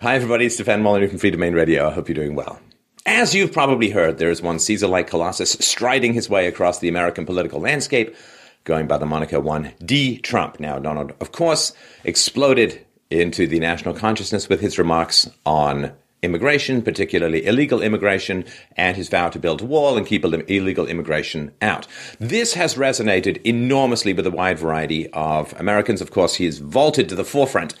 Hi, everybody. It's Stefan Molyneux from Freedomain Radio. I hope you're doing well. As you've probably heard, there is one Caesar like Colossus striding his way across the American political landscape, going by the moniker one D. Trump. Now, Donald, of course, exploded into the national consciousness with his remarks on immigration, particularly illegal immigration, and his vow to build a wall and keep illegal immigration out. This has resonated enormously with a wide variety of Americans. Of course, he has vaulted to the forefront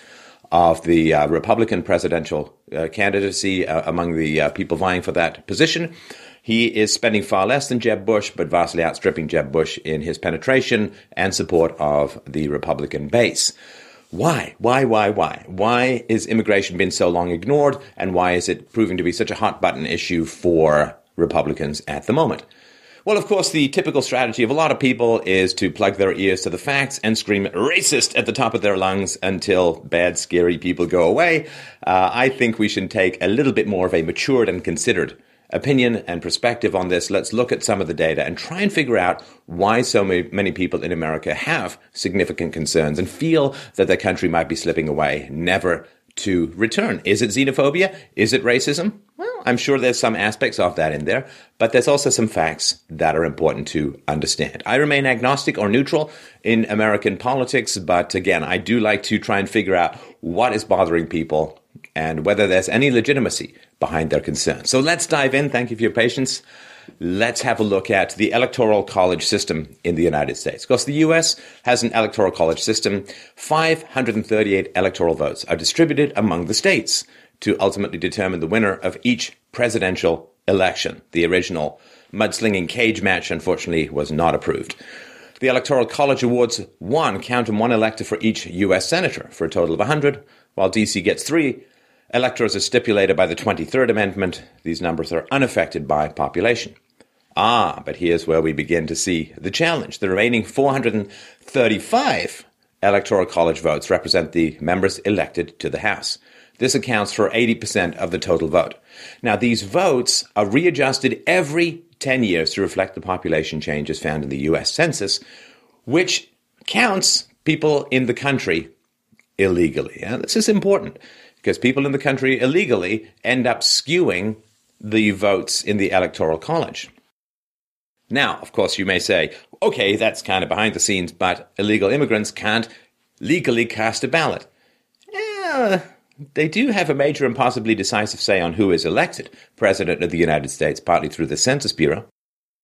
of the uh, Republican presidential uh, candidacy uh, among the uh, people vying for that position. He is spending far less than Jeb Bush, but vastly outstripping Jeb Bush in his penetration and support of the Republican base. Why? Why, why, why? Why is immigration been so long ignored, and why is it proving to be such a hot button issue for Republicans at the moment? Well, of course, the typical strategy of a lot of people is to plug their ears to the facts and scream racist at the top of their lungs until bad, scary people go away. Uh, I think we should take a little bit more of a matured and considered opinion and perspective on this. Let's look at some of the data and try and figure out why so many, many people in America have significant concerns and feel that their country might be slipping away, never to return. Is it xenophobia? Is it racism? Well, I'm sure there's some aspects of that in there, but there's also some facts that are important to understand. I remain agnostic or neutral in American politics, but again, I do like to try and figure out what is bothering people and whether there's any legitimacy behind their concerns. So let's dive in. Thank you for your patience let's have a look at the electoral college system in the United States. Because the US has an electoral college system, 538 electoral votes are distributed among the states to ultimately determine the winner of each presidential election. The original mudslinging cage match, unfortunately, was not approved. The Electoral College awards one, count and one elector for each U.S. senator for a total of 100, while D.C. gets three electors as stipulated by the 23rd Amendment. These numbers are unaffected by population. Ah, but here's where we begin to see the challenge. The remaining 435 Electoral College votes represent the members elected to the House. This accounts for 80% of the total vote. Now, these votes are readjusted every 10 years to reflect the population changes found in the US Census, which counts people in the country illegally. And this is important because people in the country illegally end up skewing the votes in the Electoral College. Now, of course, you may say, okay, that's kind of behind the scenes, but illegal immigrants can't legally cast a ballot. Yeah, they do have a major and possibly decisive say on who is elected President of the United States, partly through the Census Bureau.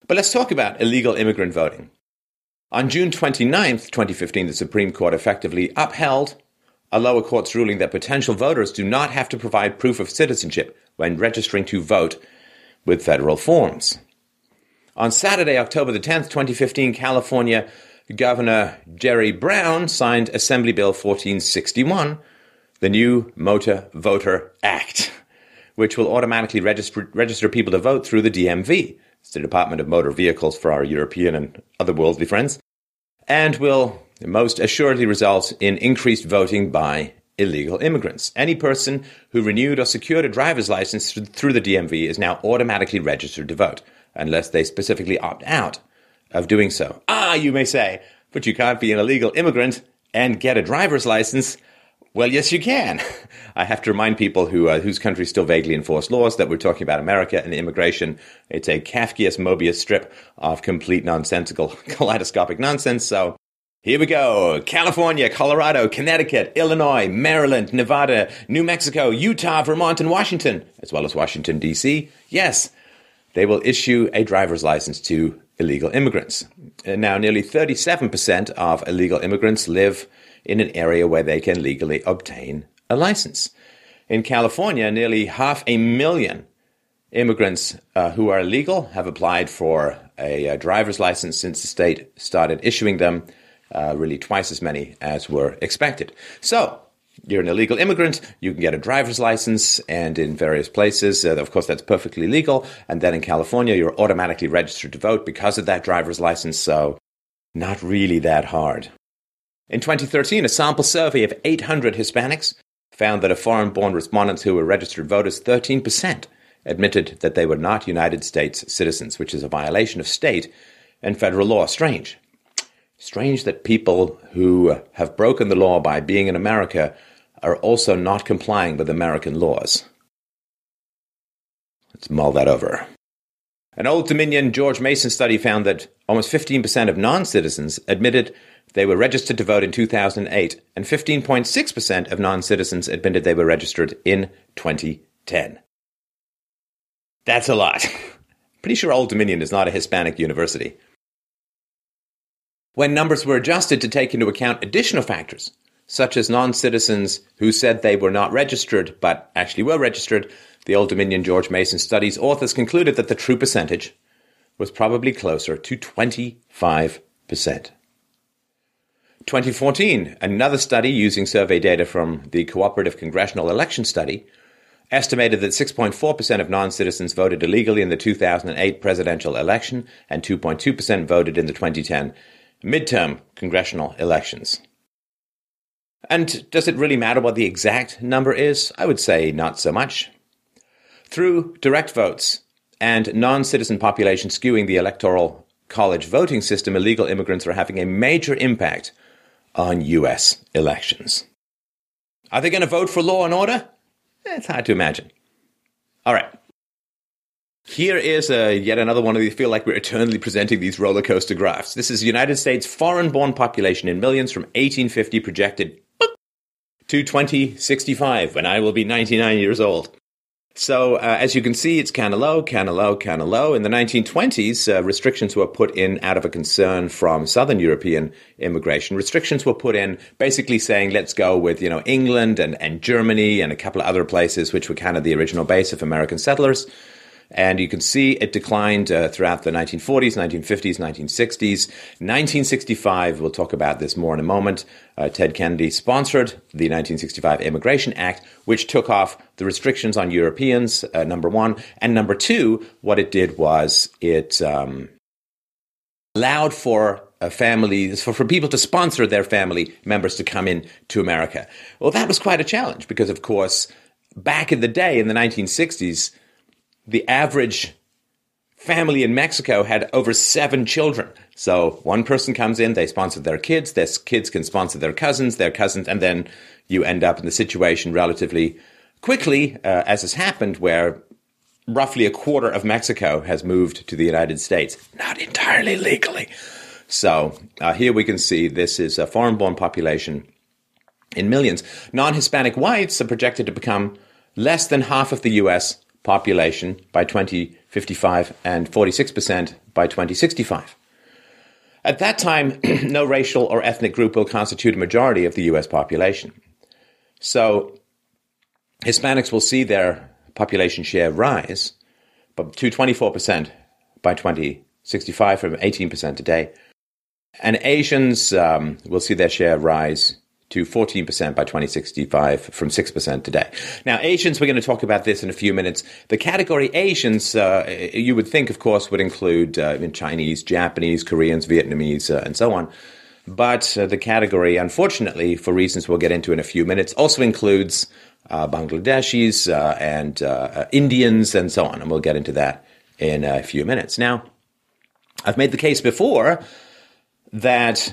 But let's talk about illegal immigrant voting. On June 29, 2015, the Supreme Court effectively upheld a lower court's ruling that potential voters do not have to provide proof of citizenship when registering to vote with federal forms. On Saturday, October the 10th, 2015, California Governor Jerry Brown signed Assembly Bill 1461, the new Motor Voter Act, which will automatically register, register people to vote through the DMV. It's the Department of Motor Vehicles for our European and other worldly friends, and will most assuredly result in increased voting by illegal immigrants. Any person who renewed or secured a driver's license through the DMV is now automatically registered to vote unless they specifically opt out of doing so. Ah, you may say, but you can't be an illegal immigrant and get a driver's license. Well, yes, you can. I have to remind people who uh, whose country still vaguely enforce laws that we're talking about America and immigration. It's a Kafkaesque Mobius strip of complete nonsensical kaleidoscopic nonsense. So here we go. California, Colorado, Connecticut, Illinois, Maryland, Nevada, New Mexico, Utah, Vermont, and Washington, as well as Washington, D.C. Yes, they will issue a driver's license to illegal immigrants. And now, nearly 37% of illegal immigrants live in an area where they can legally obtain a license. In California, nearly half a million immigrants uh, who are illegal have applied for a, a, driver's license since the state started issuing them, uh, really twice as many as were expected. So, you're an illegal immigrant, you can get a driver's license, and in various places, uh, of course, that's perfectly legal. And then in California, you're automatically registered to vote because of that driver's license, so not really that hard. In 2013, a sample survey of 800 Hispanics found that of foreign born respondents who were registered voters, 13% admitted that they were not United States citizens, which is a violation of state and federal law. Strange. Strange that people who have broken the law by being in America are also not complying with American laws. Let's mull that over. An Old Dominion George Mason study found that almost 15% of non citizens admitted they were registered to vote in 2008, and 15.6% of non citizens admitted they were registered in 2010. That's a lot. Pretty sure Old Dominion is not a Hispanic university. When numbers were adjusted to take into account additional factors, such as non citizens who said they were not registered but actually were registered, the Old Dominion George Mason studies authors concluded that the true percentage was probably closer to 25%. 2014, another study using survey data from the Cooperative Congressional Election Study estimated that 6.4% of non citizens voted illegally in the 2008 presidential election and 2.2% voted in the 2010 midterm congressional elections. And does it really matter what the exact number is? I would say not so much. Through direct votes and non citizen population skewing the electoral college voting system, illegal immigrants are having a major impact on U.S. elections. Are they going to vote for law and order? It's hard to imagine. All right. Here is uh, yet another one of these. Feel like we're eternally presenting these roller coaster graphs. This is United States foreign born population in millions from 1850 projected to 2065 when I will be 99 years old. So, uh, as you can see, it's kind of low, kind of low, kind of low. In the 1920s, uh, restrictions were put in out of a concern from Southern European immigration. Restrictions were put in basically saying, let's go with, you know, England and, and Germany and a couple of other places, which were kind of the original base of American settlers. And you can see it declined uh, throughout the 1940s, 1950s, 1960s. 1965, we'll talk about this more in a moment. Uh, Ted Kennedy sponsored the 1965 Immigration Act, which took off the restrictions on Europeans, uh, number one. And number two, what it did was it um, allowed for uh, families, for, for people to sponsor their family members to come in to America. Well, that was quite a challenge because, of course, back in the day, in the 1960s, the average family in Mexico had over seven children. So one person comes in, they sponsor their kids, their kids can sponsor their cousins, their cousins, and then you end up in the situation relatively quickly, uh, as has happened, where roughly a quarter of Mexico has moved to the United States, not entirely legally. So uh, here we can see this is a foreign born population in millions. Non Hispanic whites are projected to become less than half of the US population by 2055 and 46% by 2065. At that time, no racial or ethnic group will constitute a majority of the US population. So Hispanics will see their population share rise to 24% by 2065 from 18% today. And Asians um, will see their share rise to 14% by 2065 from 6% today. Now, Asians, we're going to talk about this in a few minutes. The category Asians, uh, you would think, of course, would include uh, Chinese, Japanese, Koreans, Vietnamese, uh, and so on. But uh, the category, unfortunately, for reasons we'll get into in a few minutes, also includes uh, Bangladeshis uh, and Indians and so on. And we'll get into that in a few minutes. Now, I've made the case before that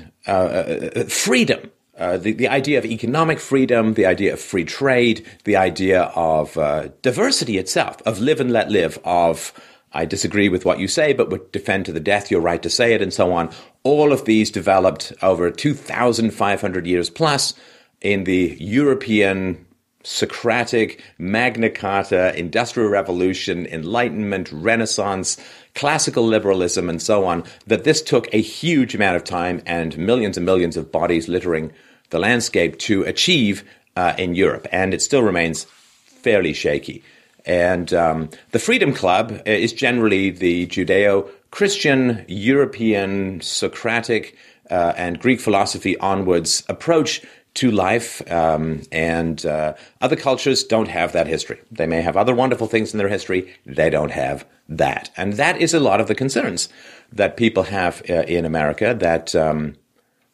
freedom uh, the, the idea of economic freedom, the idea of free trade, the idea of uh, diversity itself, of live and let live, of I disagree with what you say, but would defend to the death your right to say it, and so on. All of these developed over 2,500 years plus in the European Socratic, Magna Carta, Industrial Revolution, Enlightenment, Renaissance, classical liberalism, and so on, that this took a huge amount of time and millions and millions of bodies littering the landscape to achieve uh, in Europe, and it still remains fairly shaky. And um, the Freedom Club uh, is generally the Judeo Christian, European, Socratic, uh, and Greek philosophy onwards approach to life. Um, and uh, other cultures don't have that history. They may have other wonderful things in their history, they don't have that. And that is a lot of the concerns that people have uh, in America that um,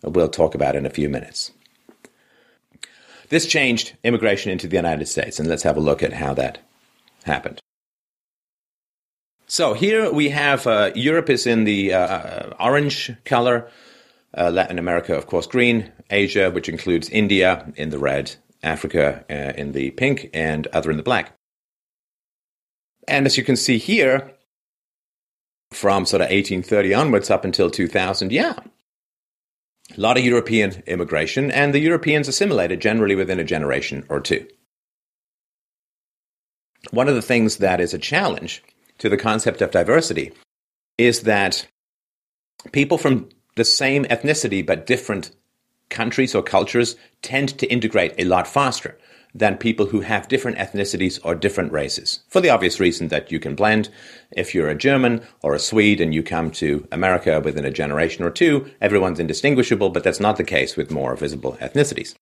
we'll talk about in a few minutes. This changed immigration into the United States, and let's have a look at how that happened. So here we have uh, Europe is in the uh, orange color, uh, Latin America, of course, green, Asia, which includes India, in the red, Africa uh, in the pink and other in the black. And as you can see here, from sort of 1830 onwards up until 2000, yeah, a lot of European immigration, and the Europeans assimilated generally within a generation or two. One of the things that is a challenge to the concept of diversity is that people from the same ethnicity but different countries or cultures tend to integrate a lot faster than people who have different ethnicities or different races. For the obvious reason that you can blend. If you're a German or a Swede and you come to America within a generation or two, everyone's indistinguishable, but that's not the case with more visible ethnicities.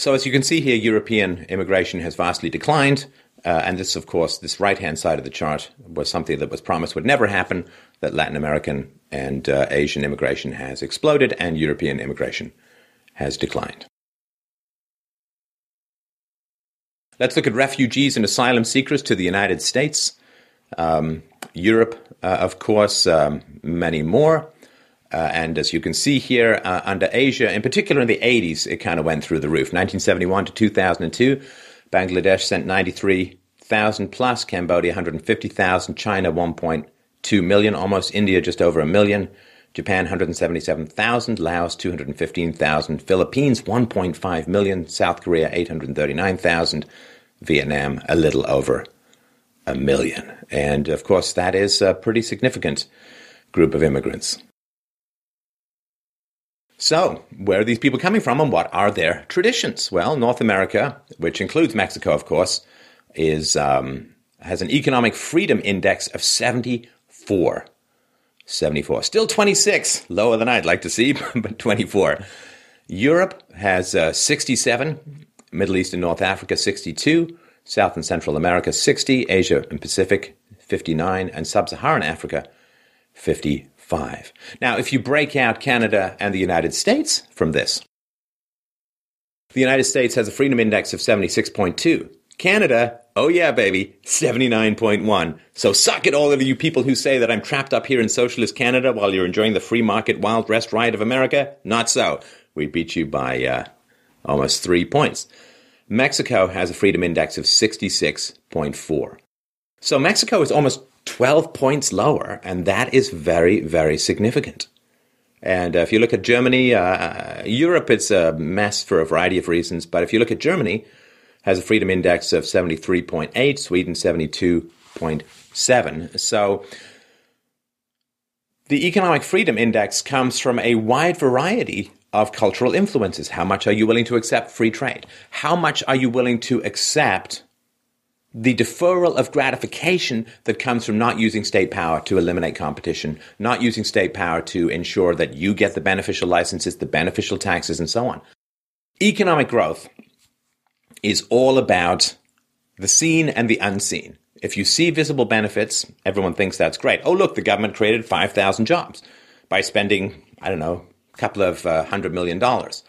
So as you can see here, European immigration has vastly declined. Uh, and this, of course, this right hand side of the chart was something that was promised would never happen, that Latin American and uh, Asian immigration has exploded and European immigration has declined. Let's look at refugees and asylum seekers to the United States. Um, Europe, uh, of course, um, many more. Uh, and as you can see here, uh, under Asia, in particular in the 80s, it kind of went through the roof. 1971 to 2002, Bangladesh sent 93,000 plus, Cambodia 150,000, China 1.2 million, almost India just over a million, Japan 177,000, Laos 215,000, Philippines 1.5 million, South Korea 839,000, Vietnam a little over a million. And of course, that is a pretty significant group of immigrants. So, where are these people coming from and what are their traditions? Well, North America, which includes Mexico, of course, is um, has an economic freedom index of 74. 74. Still 26, lower than I'd like to see, but 24. Europe has uh, 67, Middle East and North Africa 62, South and Central America 60, Asia and Pacific 59, and Sub Saharan Africa 55. Now, if you break out Canada and the United States from this, the United States has a freedom index of 76.2. Canada, oh yeah, baby, 79.1. So suck it, all of you people who say that I'm trapped up here in socialist Canada while you're enjoying the free market wild west ride of America. Not so. We beat you by uh, almost three points. Mexico has a freedom index of 66.4. So Mexico is almost 12 points lower, and that is very, very significant. And uh, if you look at Germany, uh, uh, Europe, it's a mess for a variety of reasons. But if you look at Germany, has a freedom index of 73.8, Sweden 72.7. So the economic freedom index comes from a wide variety of cultural influences. How much are you willing to accept free trade? How much are you willing to accept the deferral of gratification that comes from not using state power to eliminate competition, not using state power to ensure that you get the beneficial licenses, the beneficial taxes, and so on. Economic growth is all about the seen and the unseen. If you see visible benefits, everyone thinks that's great. Oh, look, the government created 5,000 jobs by spending, I don't know, a couple of uh, hundred million dollars.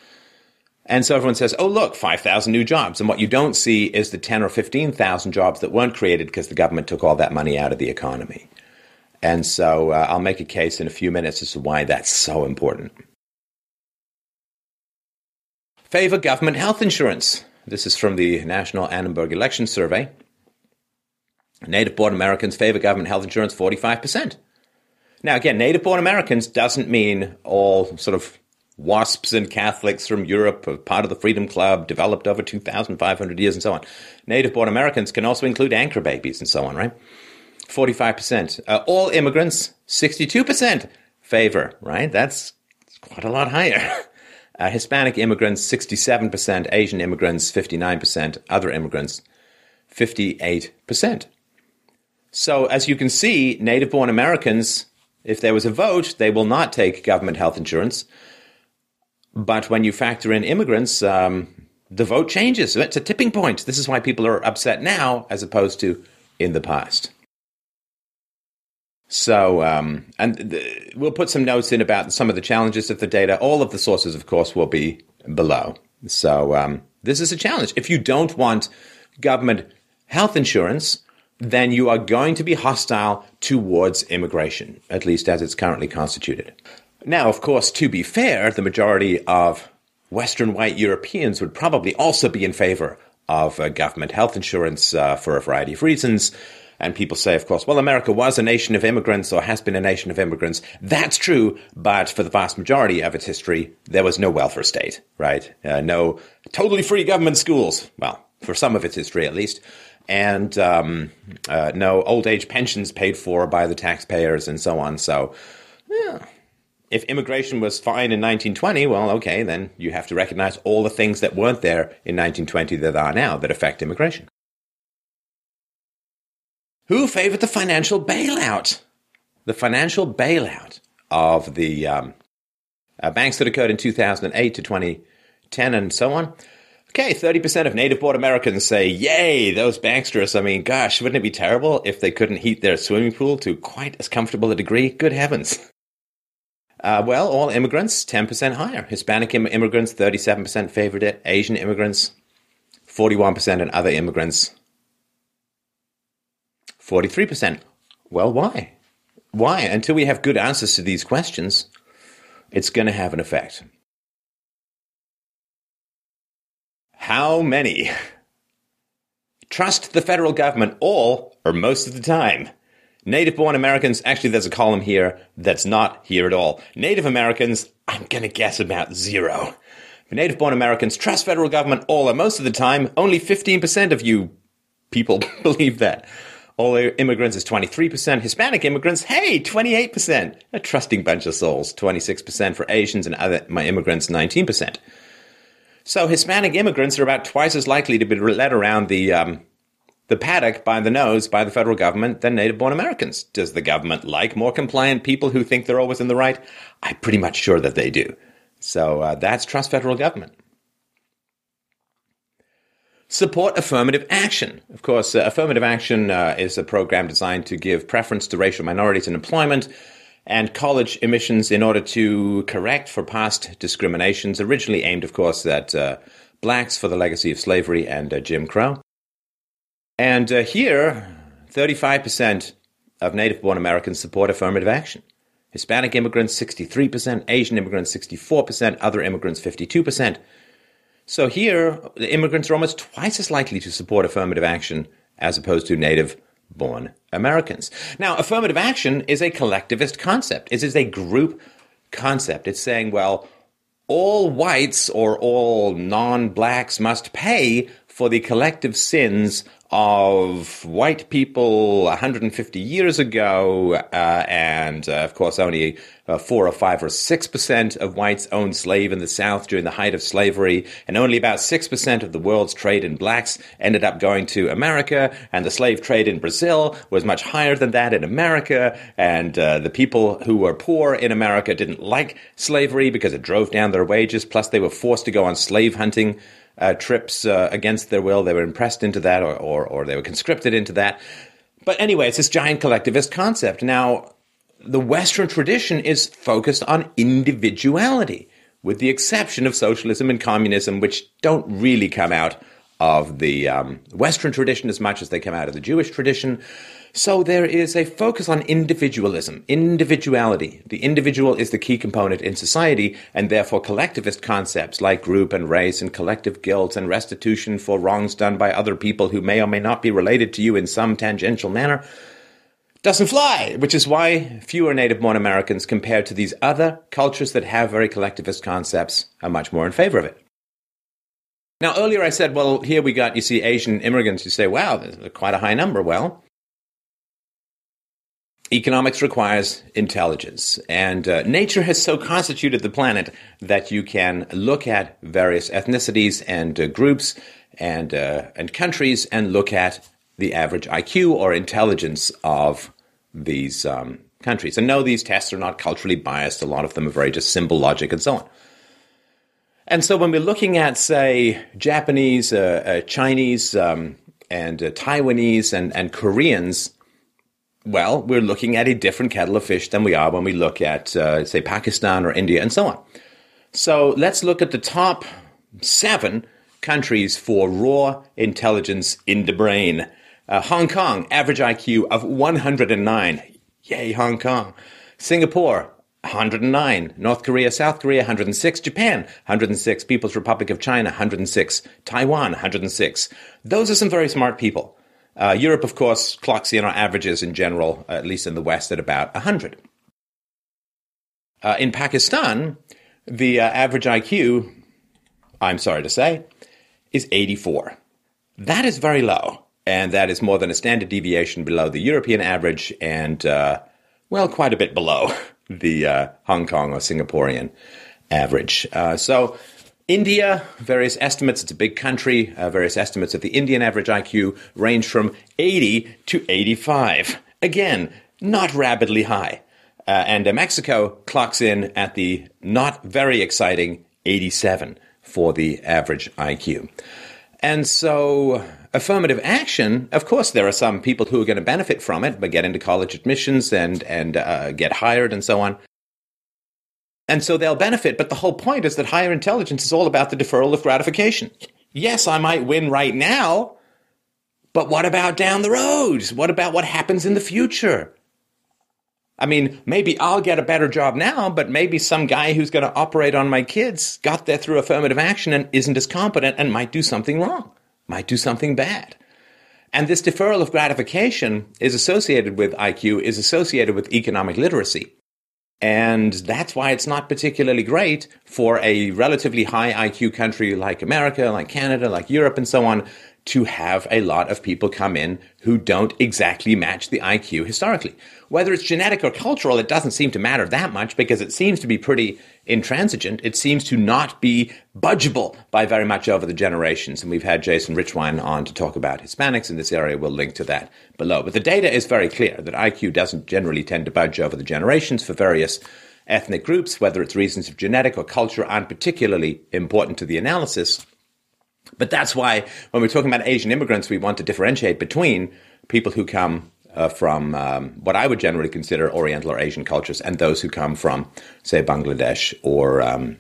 And so everyone says, oh, look, 5,000 new jobs. And what you don't see is the 10 or 15,000 jobs that weren't created because the government took all that money out of the economy. And so uh, I'll make a case in a few minutes as to why that's so important. Favor government health insurance. This is from the National Annenberg Election Survey. Native born Americans favor government health insurance 45%. Now, again, native born Americans doesn't mean all sort of WASPs and Catholics from Europe, part of the Freedom Club, developed over 2,500 years and so on. Native born Americans can also include anchor babies and so on, right? 45%. Uh, all immigrants, 62% favor, right? That's quite a lot higher. Uh, Hispanic immigrants, 67%, Asian immigrants, 59%, other immigrants, 58%. So, as you can see, native born Americans, if there was a vote, they will not take government health insurance. But when you factor in immigrants, um, the vote changes. It's a tipping point. This is why people are upset now as opposed to in the past. So, um, and we'll put some notes in about some of the challenges of the data. All of the sources, of course, will be below. So, um, this is a challenge. If you don't want government health insurance, then you are going to be hostile towards immigration, at least as it's currently constituted. Now, of course, to be fair, the majority of Western white Europeans would probably also be in favor of uh, government health insurance uh, for a variety of reasons. And people say, of course, well, America was a nation of immigrants or has been a nation of immigrants. That's true, but for the vast majority of its history, there was no welfare state, right? Uh, no totally free government schools. Well, for some of its history at least. And um, uh, no old age pensions paid for by the taxpayers and so on. So, yeah, if immigration was fine in 1920, well, okay, then you have to recognize all the things that weren't there in 1920 that are now that affect immigration. Who favored the financial bailout? The financial bailout of the um, uh, banks that occurred in 2008 to 2010 and so on. Okay, 30% of native born Americans say, yay, those banksters. I mean, gosh, wouldn't it be terrible if they couldn't heat their swimming pool to quite as comfortable a degree? Good heavens. Uh, well, all immigrants, 10% higher. Hispanic Im- immigrants, 37% favored it. Asian immigrants, 41%, and other immigrants, 43%. Well, why? Why? Until we have good answers to these questions, it's going to have an effect. How many trust the federal government all or most of the time? Native born Americans, actually, there's a column here that's not here at all. Native Americans, I'm going to guess about zero. Native born Americans trust federal government all or most of the time. Only 15% of you people believe that. All immigrants is 23%. Hispanic immigrants, hey, 28%. A trusting bunch of souls. 26% for Asians and other my immigrants, 19%. So Hispanic immigrants are about twice as likely to be led around the um, the paddock by the nose by the federal government than native born Americans. Does the government like more compliant people who think they're always in the right? I'm pretty much sure that they do. So uh, that's trust federal government. Support affirmative action. Of course, uh, affirmative action uh, is a program designed to give preference to racial minorities in employment and college admissions in order to correct for past discriminations, originally aimed, of course, at uh, blacks for the legacy of slavery and uh, Jim Crow. And uh, here, 35% of native born Americans support affirmative action. Hispanic immigrants, 63%, Asian immigrants, 64%, other immigrants, 52%. So here, the immigrants are almost twice as likely to support affirmative action as opposed to native born Americans. Now, affirmative action is a collectivist concept. It is a group concept. It's saying, well, all whites or all non blacks must pay for the collective sins of white people 150 years ago, uh, and uh, of course, only uh, four or five or six percent of whites owned slave in the South during the height of slavery, and only about six percent of the world's trade in blacks ended up going to America, and the slave trade in Brazil was much higher than that in America, and uh, the people who were poor in America didn't like slavery because it drove down their wages, plus they were forced to go on slave hunting uh, trips uh, against their will. They were impressed into that, or, or, or they were conscripted into that. But anyway, it's this giant collectivist concept. Now, the Western tradition is focused on individuality, with the exception of socialism and communism, which don't really come out of the um, Western tradition as much as they come out of the Jewish tradition. So there is a focus on individualism, individuality. The individual is the key component in society, and therefore collectivist concepts like group and race and collective guilt and restitution for wrongs done by other people who may or may not be related to you in some tangential manner doesn't fly, which is why fewer native born Americans compared to these other cultures that have very collectivist concepts are much more in favor of it. Now, earlier I said, well, here we got, you see, Asian immigrants. You say, wow, there's quite a high number. Well, economics requires intelligence, and uh, nature has so constituted the planet that you can look at various ethnicities and uh, groups and uh, and countries and look at the average IQ or intelligence of these um, countries. And no, these tests are not culturally biased. A lot of them are very just symbol logic and so on. And so when we're looking at, say, Japanese, uh, uh, Chinese, um, and uh, Taiwanese and, and Koreans, well, we're looking at a different kettle of fish than we are when we look at, uh, say, Pakistan or India and so on. So let's look at the top seven countries for raw intelligence in the brain. Uh, Hong Kong, average IQ of 109. Yay, Hong Kong. Singapore, 109. North Korea, South Korea, 106. Japan, 106. People's Republic of China, 106. Taiwan, 106. Those are some very smart people. Uh, Europe, of course, clocks in on averages in general, at least in the West, at about 100. Uh, in Pakistan, the uh, average IQ, I'm sorry to say, is 84. That is very low, and that is more than a standard deviation below the European average and, uh, well, quite a bit below the uh, Hong Kong or Singaporean average. Uh, so, India, various estimates, it's a big country, uh, various estimates of the Indian average IQ range from 80 to 85. Again, not rapidly high. Uh, and uh, Mexico clocks in at the not very exciting 87 for the average IQ. And so, affirmative action, of course, there are some people who are going to benefit from it, but get into college admissions and, and uh, get hired and so on. And so they'll benefit, but the whole point is that higher intelligence is all about the deferral of gratification. Yes, I might win right now, but what about down the road? What about what happens in the future? I mean, maybe I'll get a better job now, but maybe some guy who's going to operate on my kids got there through affirmative action and isn't as competent and might do something wrong, might do something bad. And this deferral of gratification is associated with IQ, is associated with economic literacy. And that's why it's not particularly great for a relatively high IQ country like America, like Canada, like Europe, and so on to have a lot of people come in who don't exactly match the IQ historically. Whether it's genetic or cultural, it doesn't seem to matter that much because it seems to be pretty intransigent. It seems to not be budgeable by very much over the generations. And we've had Jason Richwine on to talk about Hispanics in this area. We'll link to that below. But the data is very clear that IQ doesn't generally tend to budge over the generations for various ethnic groups, whether it's reasons of genetic or culture aren't particularly important to the analysis. But that's why when we're talking about Asian immigrants, we want to differentiate between people who come uh, from um, what I would generally consider Oriental or Asian cultures and those who come from, say, Bangladesh or um,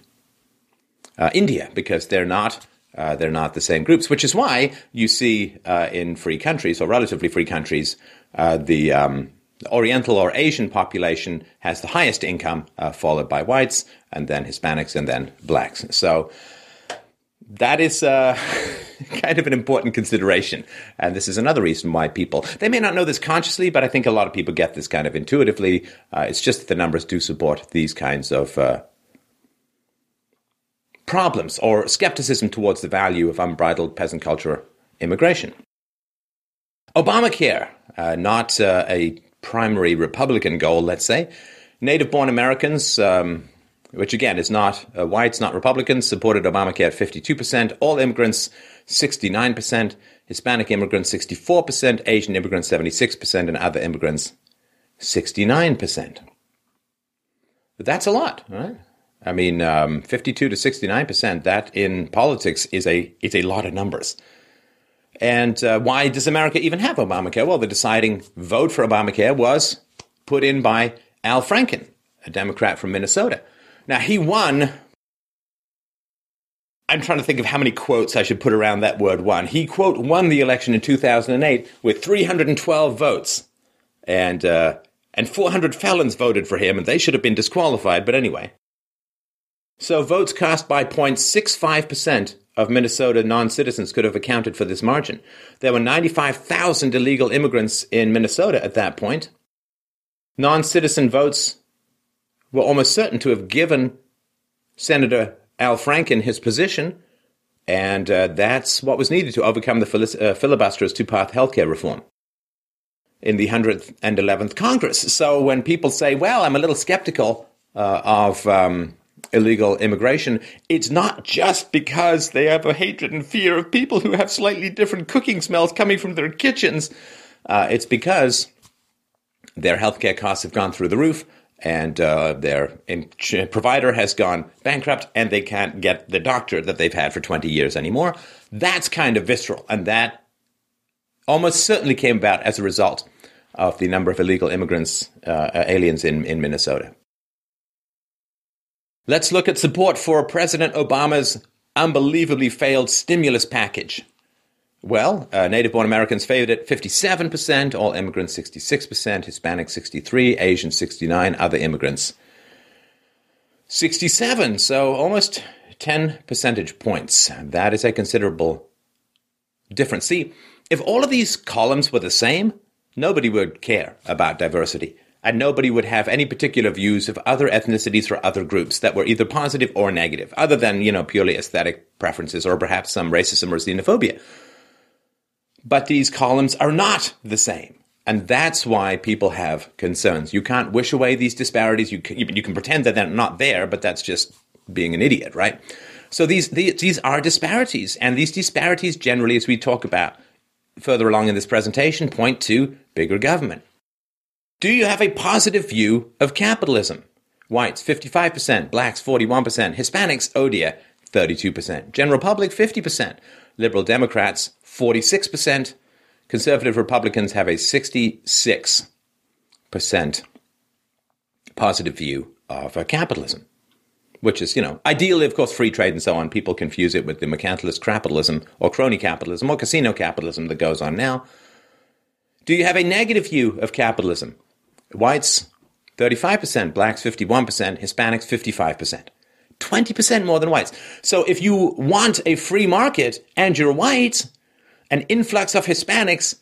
uh, India, because they're not. Uh, they're not the same groups, which is why you see uh, in free countries or relatively free countries uh, the um, Oriental or Asian population has the highest income, uh, followed by whites, and then Hispanics, and then blacks. So that is uh, kind of an important consideration. And this is another reason why people, they may not know this consciously, but I think a lot of people get this kind of intuitively. Uh, it's just that the numbers do support these kinds of uh, problems or skepticism towards the value of unbridled peasant culture immigration. Obamacare, uh, not uh, a primary Republican goal, let's say. Native born Americans, um, which again is not uh, whites, not Republicans, supported Obamacare at 52%, all immigrants 69%, Hispanic immigrants 64%, Asian immigrants 76%, and other immigrants 69%. But that's a lot, right? I mean, um, 52 to 69%, that in politics is a, is a lot of numbers. And uh, why does America even have Obamacare? Well, the deciding vote for Obamacare was put in by Al Franken, a Democrat from Minnesota. Now, he won. I'm trying to think of how many quotes I should put around that word won. He, quote, won the election in 2008 with 312 votes. And, uh, and 400 felons voted for him, and they should have been disqualified, but anyway. So votes cast by 0.65% of Minnesota non citizens could have accounted for this margin. There were 95,000 illegal immigrants in Minnesota at that point. Non citizen votes were almost certain to have given Senator Al Franken his position, and uh, that's what was needed to overcome the fil- uh, filibuster's two path healthcare reform in the 111th Congress. So when people say, well, I'm a little skeptical uh, of um, illegal immigration, it's not just because they have a hatred and fear of people who have slightly different cooking smells coming from their kitchens. Uh, it's because their healthcare costs have gone through the roof and uh, their provider has gone bankrupt and they can't get the doctor that they've had for 20 years anymore. That's kind of visceral, and that almost certainly came about as a result of the number of illegal immigrants, uh, aliens in, in Minnesota. Let's look at support for President Obama's unbelievably failed stimulus package. Well, uh, native born Americans favored it 57%, all immigrants 66%, Hispanic 63, Asian 69, other immigrants 67, so almost 10 percentage points. That is a considerable difference. See, if all of these columns were the same, nobody would care about diversity. And nobody would have any particular views of other ethnicities or other groups that were either positive or negative, other than, you know, purely aesthetic preferences or perhaps some racism or xenophobia. But these columns are not the same. And that's why people have concerns. You can't wish away these disparities. You can, you can pretend that they're not there, but that's just being an idiot, right? So these, these, these are disparities. And these disparities generally, as we talk about further along in this presentation, point to bigger government. Do you have a positive view of capitalism? Whites 55%, blacks 41%, Hispanics, oh dear, 32%, General Public 50%, Liberal Democrats 46%, Conservative Republicans have a 66% positive view of uh, capitalism, which is, you know, ideally, of course, free trade and so on. People confuse it with the mercantilist capitalism or crony capitalism or casino capitalism that goes on now. Do you have a negative view of capitalism? Whites, 35%, blacks, 51%, Hispanics, 55%. 20% more than whites. So if you want a free market and you're white, an influx of Hispanics,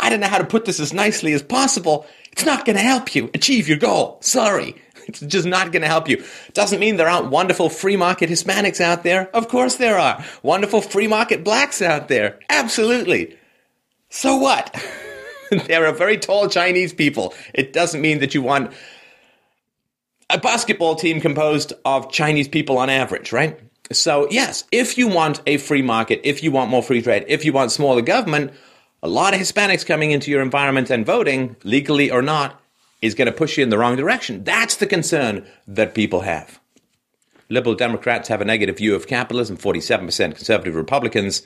I don't know how to put this as nicely as possible. It's not going to help you achieve your goal. Sorry. It's just not going to help you. Doesn't mean there aren't wonderful free market Hispanics out there. Of course there are. Wonderful free market blacks out there. Absolutely. So what? there are very tall Chinese people. It doesn't mean that you want a basketball team composed of Chinese people on average, right? So, yes, if you want a free market, if you want more free trade, if you want smaller government, a lot of Hispanics coming into your environment and voting, legally or not, is going to push you in the wrong direction. That's the concern that people have. Liberal Democrats have a negative view of capitalism, 47% conservative Republicans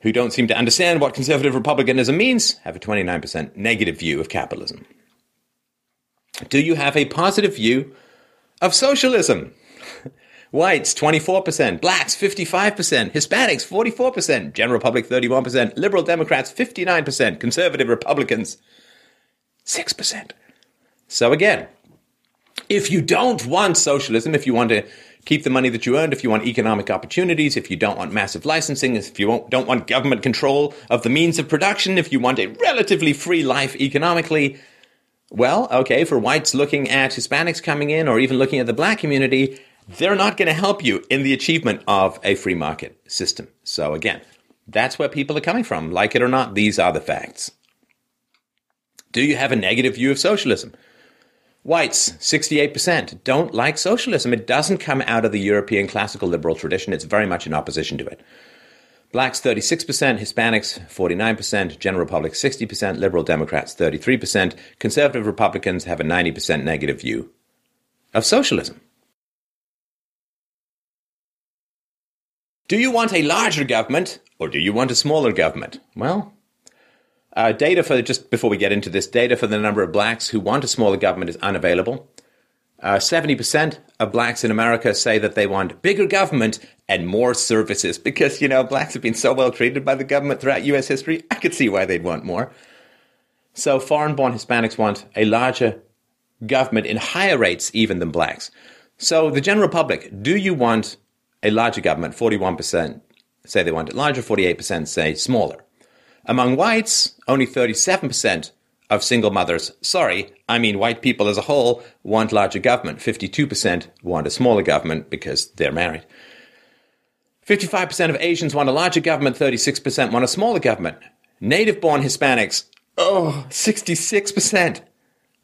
who don't seem to understand what conservative republicanism means have a 29% negative view of capitalism. Do you have a positive view of socialism? Whites 24%, blacks 55%, Hispanics 44%, general public 31%, liberal Democrats 59%, conservative Republicans 6%. So again, if you don't want socialism, if you want to keep the money that you earned, if you want economic opportunities, if you don't want massive licensing, if you don't want government control of the means of production, if you want a relatively free life economically, well, okay, for whites looking at Hispanics coming in or even looking at the black community, they're not going to help you in the achievement of a free market system. So again, that's where people are coming from. Like it or not, these are the facts. Do you have a negative view of socialism? Whites, 68%, don't like socialism. It doesn't come out of the European classical liberal tradition. It's very much in opposition to it. Blacks 36%, Hispanics 49%, General Public 60%, Liberal Democrats 33%, Conservative Republicans have a 90% negative view of socialism. Do you want a larger government or do you want a smaller government? Well, uh, data for just before we get into this, data for the number of blacks who want a smaller government is unavailable. Uh, 70% of blacks in America say that they want bigger government and more services because, you know, blacks have been so well treated by the government throughout US history. I could see why they'd want more. So foreign born Hispanics want a larger government in higher rates even than blacks. So the general public, do you want a larger government, 41% say they want it larger, 48% say smaller. Among whites, only 37% of single mothers, sorry, I mean white people as a whole, want larger government. 52% want a smaller government because they're married. 55% of Asians want a larger government, 36% want a smaller government. Native born Hispanics, oh, 66%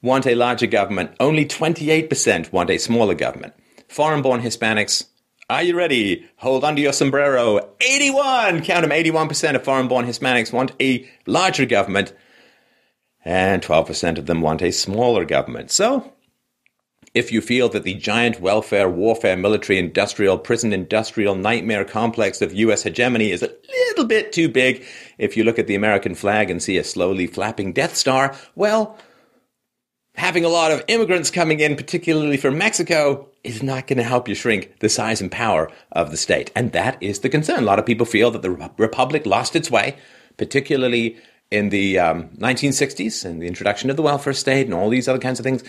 want a larger government, only 28% want a smaller government. Foreign born Hispanics, are you ready? Hold on to your sombrero. 81! Count them 81% of foreign born Hispanics want a larger government, and 12% of them want a smaller government. So, if you feel that the giant welfare, warfare, military, industrial, prison industrial nightmare complex of US hegemony is a little bit too big, if you look at the American flag and see a slowly flapping Death Star, well, having a lot of immigrants coming in, particularly from Mexico, is not going to help you shrink the size and power of the state. And that is the concern. A lot of people feel that the republic lost its way, particularly in the um, 1960s and the introduction of the welfare state and all these other kinds of things.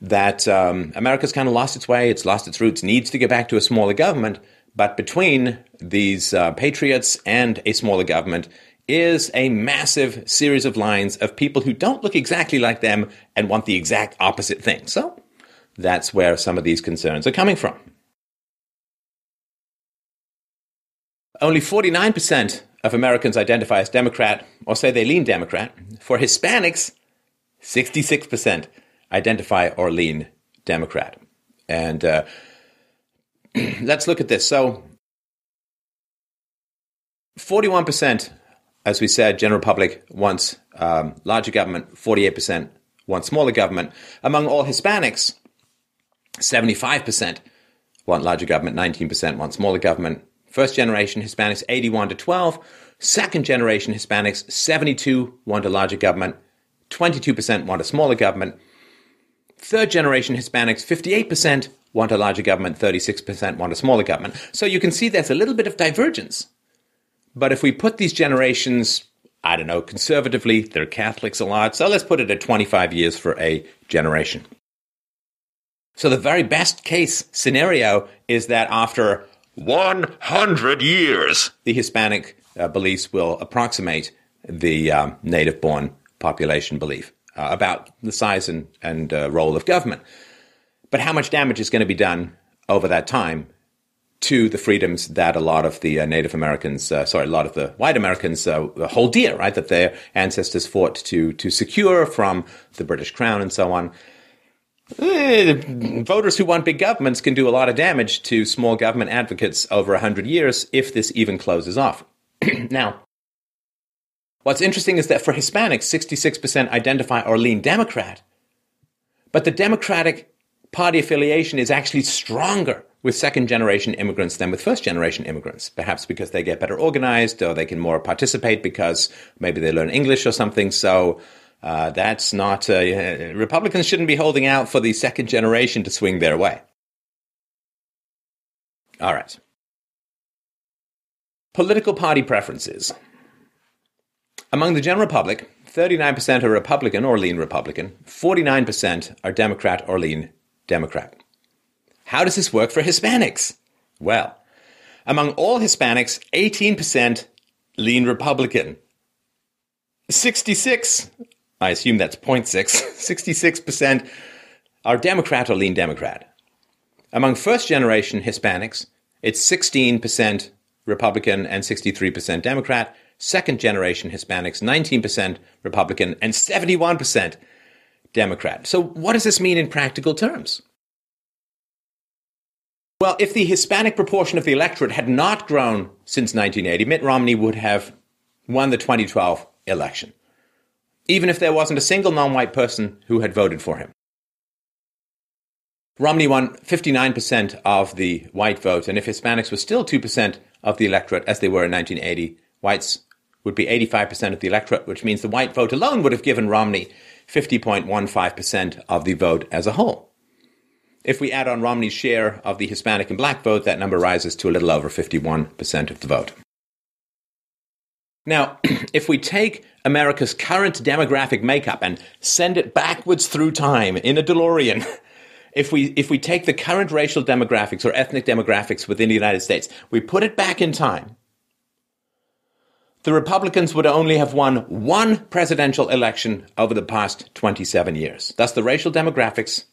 That um, America's kind of lost its way, it's lost its roots, needs to get back to a smaller government. But between these uh, patriots and a smaller government is a massive series of lines of people who don't look exactly like them and want the exact opposite thing. So that's where some of these concerns are coming from. Only 49% of Americans identify as Democrat or say they lean Democrat. For Hispanics, 66% identify or lean Democrat. And uh, let's look at this. So, 41%, as we said, general public wants um, larger government, 48% want smaller government. Among all Hispanics, 75% want larger government, 19% want smaller government, First generation Hispanics, 81 to 12. Second generation Hispanics, 72 want a larger government, 22% want a smaller government. Third generation Hispanics, 58% want a larger government, 36% want a smaller government. So you can see there's a little bit of divergence. But if we put these generations, I don't know, conservatively, they're Catholics a lot, so let's put it at 25 years for a generation. So the very best case scenario is that after 100 years. The Hispanic uh, beliefs will approximate the um, native born population belief uh, about the size and, and uh, role of government. But how much damage is going to be done over that time to the freedoms that a lot of the uh, Native Americans, uh, sorry, a lot of the white Americans uh, hold dear, right? That their ancestors fought to to secure from the British Crown and so on. Eh, voters who want big governments can do a lot of damage to small government advocates over 100 years if this even closes off. now, what's interesting is that for Hispanics, 66% identify or lean Democrat, but the Democratic Party affiliation is actually stronger with second generation immigrants than with first generation immigrants, perhaps because they get better organized or they can more participate because maybe they learn English or something. So uh, that's not, uh, Republicans shouldn't be holding out for the second generation to swing their way. All right. Political party preferences. Among the general public, 39% are Republican or lean Republican, 49% are Democrat or lean Democrat. How does this work for Hispanics? Well, among all Hispanics, 18% lean Republican. 66 I assume that's 0.6, 66% are Democrat or lean Democrat. Among first generation Hispanics, it's 16% Republican and 63% Democrat. Second generation Hispanics, 19% Republican and 71% Democrat. So, what does this mean in practical terms? Well, if the Hispanic proportion of the electorate had not grown since 1980, Mitt Romney would have won the 2012 election even if there wasn't a single non white person who had voted for him. Romney won 59% of the white vote, and if Hispanics were still 2% of the electorate, as they were in 1980, whites would be 85% of the electorate, which means the white vote alone would have given Romney 50.15% of the vote as a whole. If we add on Romney's share of the Hispanic and black vote, that number rises to a little over 51% of the vote. Now, if we take America's current demographic makeup and send it backwards through time in a DeLorean, if we if we take the current racial demographics or ethnic demographics within the United States, we put it back in time, the Republicans would only have won one presidential election over the past 27 years. Thus, the racial demographics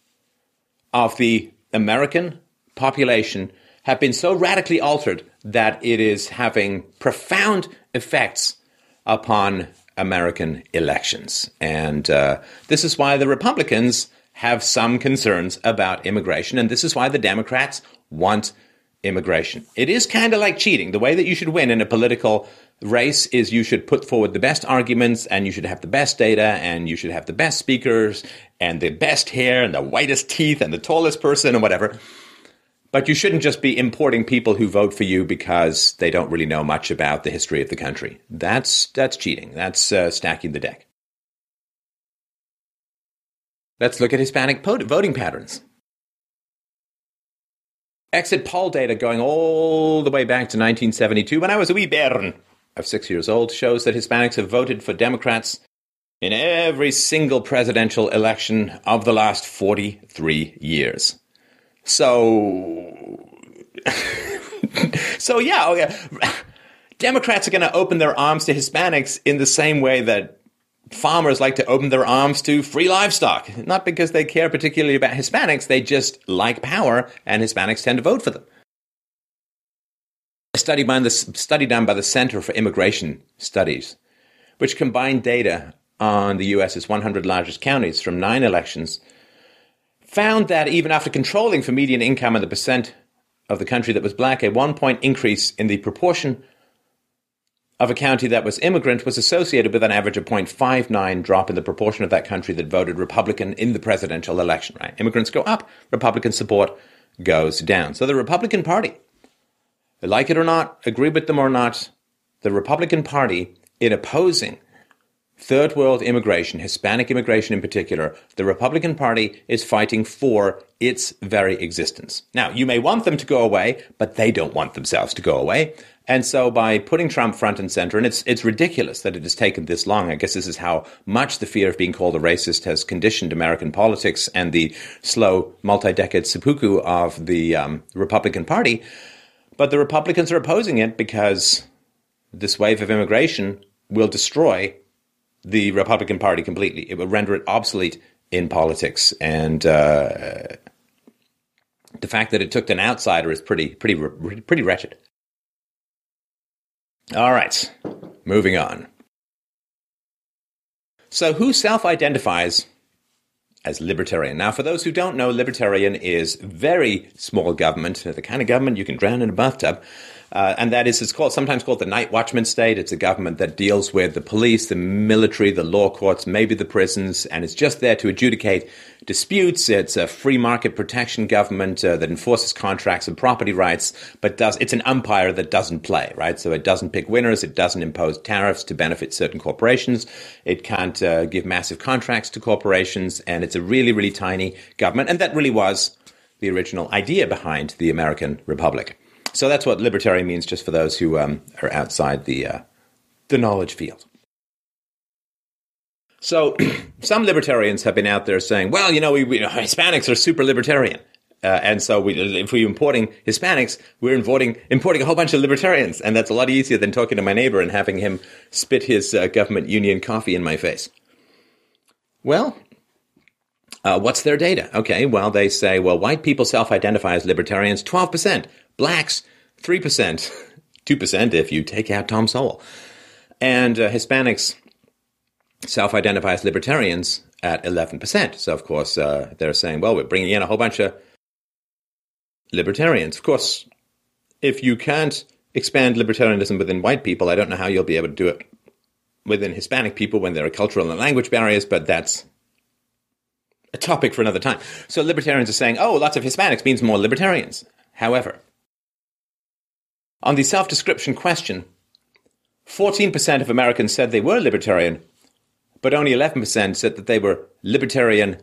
of the American population have been so radically altered that it is having profound effects upon American elections. And uh, this is why the Republicans have some concerns about immigration, and this is why the Democrats want immigration. It is kind of like cheating. The way that you should win in a political race is you should put forward the best arguments and you should have the best data and you should have the best speakers and the best hair and the whitest teeth and the tallest person and whatever. But you shouldn't just be importing people who vote for you because they don't really know much about the history of the country. That's that's cheating. That's uh, stacking the deck. Let's look at Hispanic voting patterns. Exit poll data going all the way back to 1972, when I was a wee bairn of six years old, shows that Hispanics have voted for Democrats in every single presidential election of the last 43 years. So, so yeah, oh, okay. Democrats are going to open their arms to Hispanics in the same way that farmers like to open their arms to free livestock. Not because they care particularly about Hispanics, they just like power, and Hispanics tend to vote for them. A study, by the, study done by the Center for Immigration Studies, which combined data on the US's 100 largest counties from nine elections, found that even after controlling for median income and the percent of the country that was black, a one point increase in the proportion of a county that was immigrant was associated with an average of 0.59 drop in the proportion of that country that voted Republican in the presidential election, right? Immigrants go up, Republican support goes down. So the Republican Party, like it or not, agree with them or not, the Republican Party, in opposing third world immigration, Hispanic immigration in particular, the Republican Party is fighting for its very existence. Now, you may want them to go away, but they don't want themselves to go away. And so by putting Trump front and center, and it's it's ridiculous that it has taken this long. I guess this is how much the fear of being called a racist has conditioned American politics and the slow multi-decade seppuku of the um, Republican Party. But the Republicans are opposing it because this wave of immigration will destroy the Republican Party completely. It will render it obsolete in politics, and uh, the fact that it took an outsider is pretty pretty pretty wretched. All right, moving on. So, who self identifies as libertarian? Now, for those who don't know, libertarian is very small government, the kind of government you can drown in a bathtub. Uh, and that is, it's called sometimes called the night watchman state. It's a government that deals with the police, the military, the law courts, maybe the prisons, and it's just there to adjudicate disputes. It's a free market protection government uh, that enforces contracts and property rights, but does it's an umpire that doesn't play, right? So it doesn't pick winners. It doesn't impose tariffs to benefit certain corporations. It can't uh, give massive contracts to corporations, and it's a really, really tiny government. And that really was the original idea behind the American Republic. So that's what libertarian means, just for those who um, are outside the uh, the knowledge field. So some libertarians have been out there saying, "Well, you know, we, we Hispanics are super libertarian." Uh, and so we, if we're importing Hispanics, we're importing, importing a whole bunch of libertarians. And that's a lot easier than talking to my neighbor and having him spit his uh, government union coffee in my face. Well, uh, what's their data? Okay, well, they say, well, white people self identify as libertarians 12%, blacks 3%, 2% if you take out Tom Sowell, and uh, Hispanics self identify as libertarians at 11%. So, of course, uh, they're saying, well, we're bringing in a whole bunch of libertarians. Of course, if you can't expand libertarianism within white people, I don't know how you'll be able to do it within Hispanic people when there are cultural and language barriers, but that's a topic for another time. So libertarians are saying, oh, lots of Hispanics means more libertarians. However, on the self description question, 14% of Americans said they were libertarian, but only 11% said that they were libertarian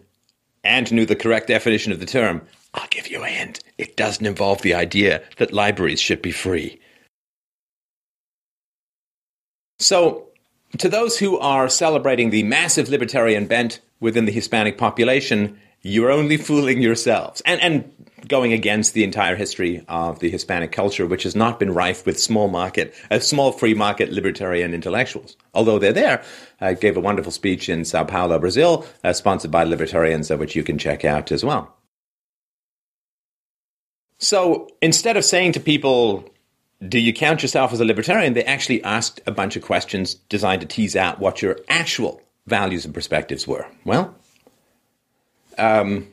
and knew the correct definition of the term. I'll give you a hint. It doesn't involve the idea that libraries should be free. So, to those who are celebrating the massive libertarian bent within the Hispanic population, you're only fooling yourselves. And, and going against the entire history of the Hispanic culture, which has not been rife with small market, uh, small free market libertarian intellectuals. Although they're there, I gave a wonderful speech in Sao Paulo, Brazil, uh, sponsored by libertarians, uh, which you can check out as well. So instead of saying to people, do you count yourself as a libertarian? They actually asked a bunch of questions designed to tease out what your actual values and perspectives were. Well, um,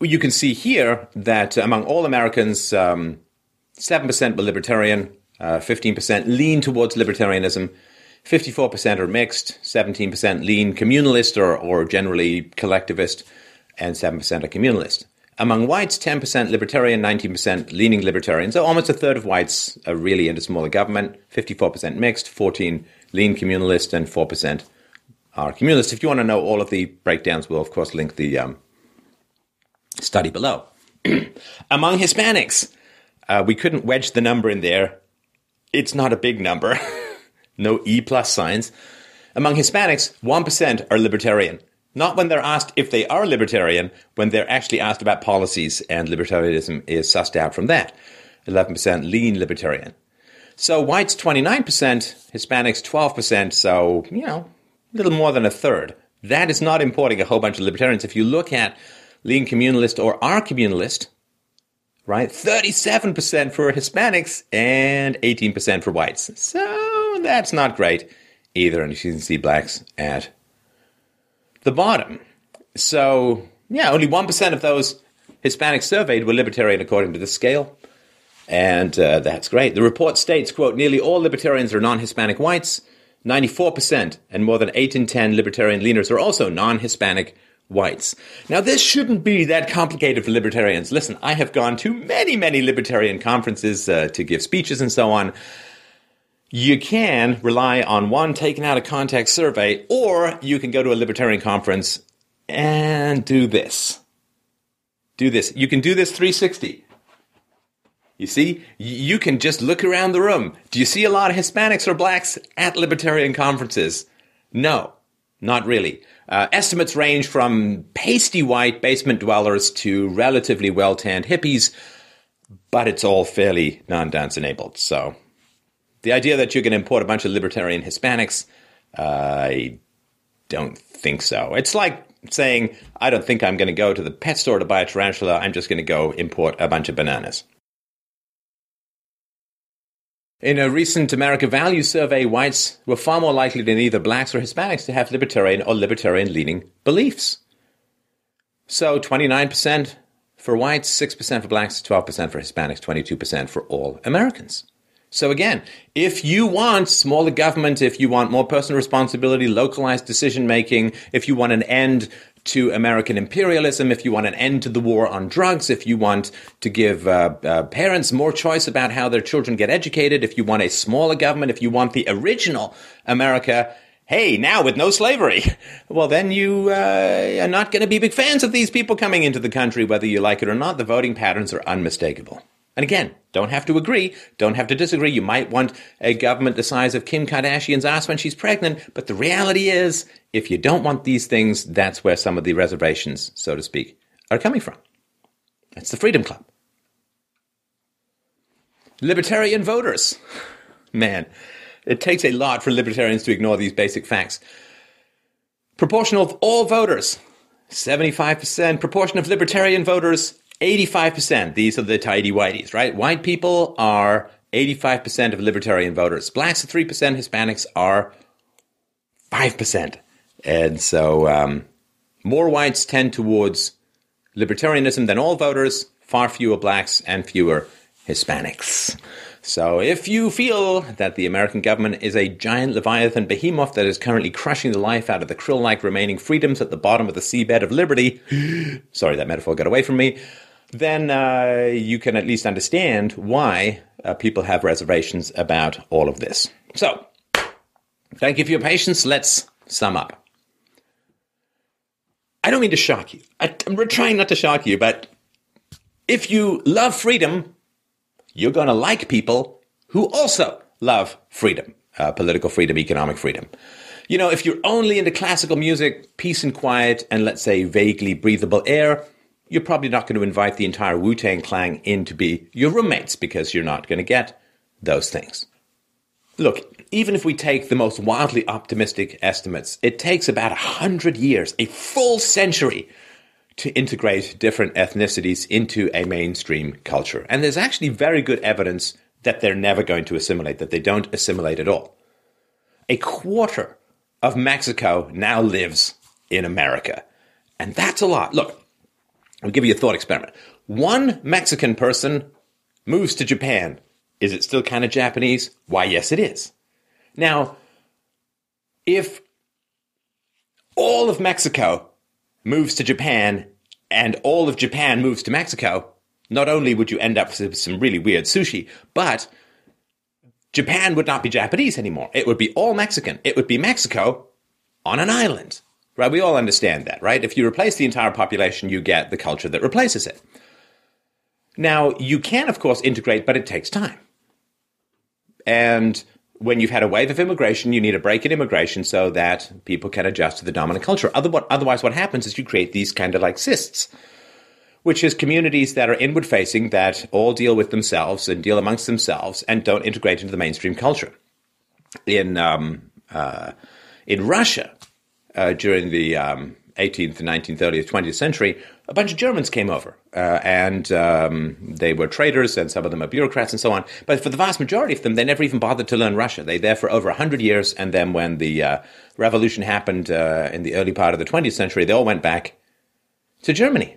you can see here that among all Americans, um, 7% were libertarian, uh, 15% lean towards libertarianism, 54% are mixed, 17% lean communalist or, or generally collectivist, and 7% are communalist. Among whites, 10% libertarian, 19% leaning libertarian. So almost a third of whites are really into smaller government, 54% mixed, 14 lean communalist, and 4% are communalist. If you want to know all of the breakdowns, we'll of course link the um, study below. Among Hispanics, uh, we couldn't wedge the number in there. It's not a big number. no E plus signs. Among Hispanics, 1% are libertarian. Not when they're asked if they are libertarian, when they're actually asked about policies, and libertarianism is sussed out from that. 11% lean libertarian. So whites 29%, Hispanics 12%, so, you know, little more than a third. That is not importing a whole bunch of libertarians. If you look at lean communalist or our communalist, right, 37% for Hispanics and 18% for whites. So that's not great either. And you can see blacks at the bottom. So, yeah, only 1% of those Hispanics surveyed were libertarian according to the scale. And uh, that's great. The report states, quote, nearly all libertarians are non-Hispanic whites. 94% and more than 8 in 10 libertarian leaners are also non-Hispanic whites. Now, this shouldn't be that complicated for libertarians. Listen, I have gone to many, many libertarian conferences uh, to give speeches and so on. You can rely on one taken out of context survey, or you can go to a libertarian conference and do this. Do this. You can do this 360. You see, you can just look around the room. Do you see a lot of Hispanics or blacks at libertarian conferences? No, not really. Uh, estimates range from pasty white basement dwellers to relatively well tanned hippies, but it's all fairly non dance enabled. So the idea that you can import a bunch of libertarian Hispanics, uh, I don't think so. It's like saying, I don't think I'm going to go to the pet store to buy a tarantula. I'm just going to go import a bunch of bananas. In a recent America Values survey, whites were far more likely than either blacks or Hispanics to have libertarian or libertarian leaning beliefs. So 29% for whites, 6% for blacks, 12% for Hispanics, 22% for all Americans. So again, if you want smaller government, if you want more personal responsibility, localized decision making, if you want an end to American imperialism, if you want an end to the war on drugs, if you want to give uh, uh, parents more choice about how their children get educated, if you want a smaller government, if you want the original America, hey, now with no slavery, well, then you uh, are not going to be big fans of these people coming into the country, whether you like it or not. The voting patterns are unmistakable. And again, don't have to agree, don't have to disagree. You might want a government the size of Kim Kardashian's ass when she's pregnant, but the reality is, if you don't want these things, that's where some of the reservations, so to speak, are coming from. It's the Freedom Club. Libertarian voters. Man, it takes a lot for libertarians to ignore these basic facts. Proportion of all voters, 75%. Proportion of libertarian voters, 85%. These are the tidy whiteys, right? White people are 85% of libertarian voters. Blacks are 3%, Hispanics are 5%. And so um, more whites tend towards libertarianism than all voters, far fewer blacks and fewer Hispanics. So if you feel that the American government is a giant leviathan behemoth that is currently crushing the life out of the krill like remaining freedoms at the bottom of the seabed of liberty, sorry, that metaphor got away from me, then uh, you can at least understand why uh, people have reservations about all of this. So, thank you for your patience. Let's sum up. I don't mean to shock you. I, am trying not to shock you, but if you love freedom, you're going to like people who also love freedom, uh, political freedom, economic freedom. You know, if you're only into classical music, peace and quiet, and let's say vaguely breathable air, you're probably not going to invite the entire Wu Tang Clan in to be your roommates because you're not going to get those things. Look, even if we take the most wildly optimistic estimates, it takes about a hundred years, a full century, to integrate different ethnicities into a mainstream culture. And there's actually very good evidence that they're never going to assimilate, that they don't assimilate at all. A quarter of Mexico now lives in America. And that's a lot. Look, I'll give you a thought experiment. One Mexican person moves to Japan. Is it still kind of Japanese? Why, yes, it is. Now, if all of Mexico moves to Japan and all of Japan moves to Mexico, not only would you end up with some really weird sushi, but Japan would not be Japanese anymore. It would be all Mexican. It would be Mexico on an island. Right? We all understand that, right? If you replace the entire population, you get the culture that replaces it. Now, you can, of course, integrate, but it takes time. And when you've had a wave of immigration, you need a break in immigration so that people can adjust to the dominant culture. Otherwise, what happens is you create these kind of like cysts, which is communities that are inward facing, that all deal with themselves and deal amongst themselves and don't integrate into the mainstream culture. In, um, uh, in Russia, uh, during the um, 18th, 19th, 30th, 20th century, a bunch of Germans came over, uh, and um, they were traders, and some of them are bureaucrats and so on. But for the vast majority of them, they never even bothered to learn Russia. They there for over 100 years, and then when the uh, revolution happened uh, in the early part of the 20th century, they all went back to Germany.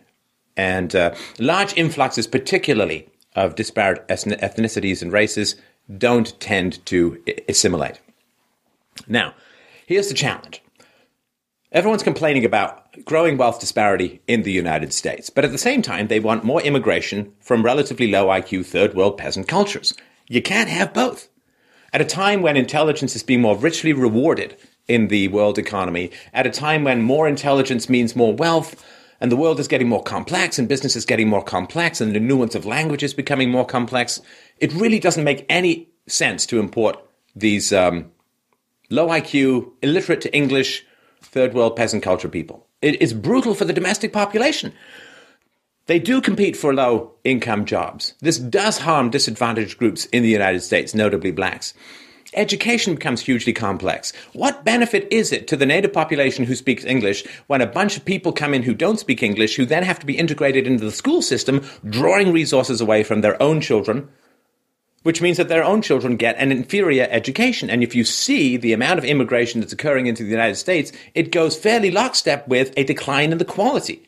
And uh, large influxes, particularly of disparate ethnicities and races, don't tend to assimilate. Now, here's the challenge. Everyone's complaining about growing wealth disparity in the United States, but at the same time, they want more immigration from relatively low IQ third world peasant cultures. You can't have both. At a time when intelligence is being more richly rewarded in the world economy, at a time when more intelligence means more wealth, and the world is getting more complex, and business is getting more complex, and the nuance of language is becoming more complex, it really doesn't make any sense to import these um, low IQ, illiterate to English, third world peasant culture people. It is brutal for the domestic population. They do compete for low income jobs. This does harm disadvantaged groups in the United States, notably blacks. Education becomes hugely complex. What benefit is it to the native population who speaks English when a bunch of people come in who don't speak English, who then have to be integrated into the school system, drawing resources away from their own children which means that their own children get an inferior education. And if you see the amount of immigration that's occurring into the United States, it goes fairly lockstep with a decline in the quality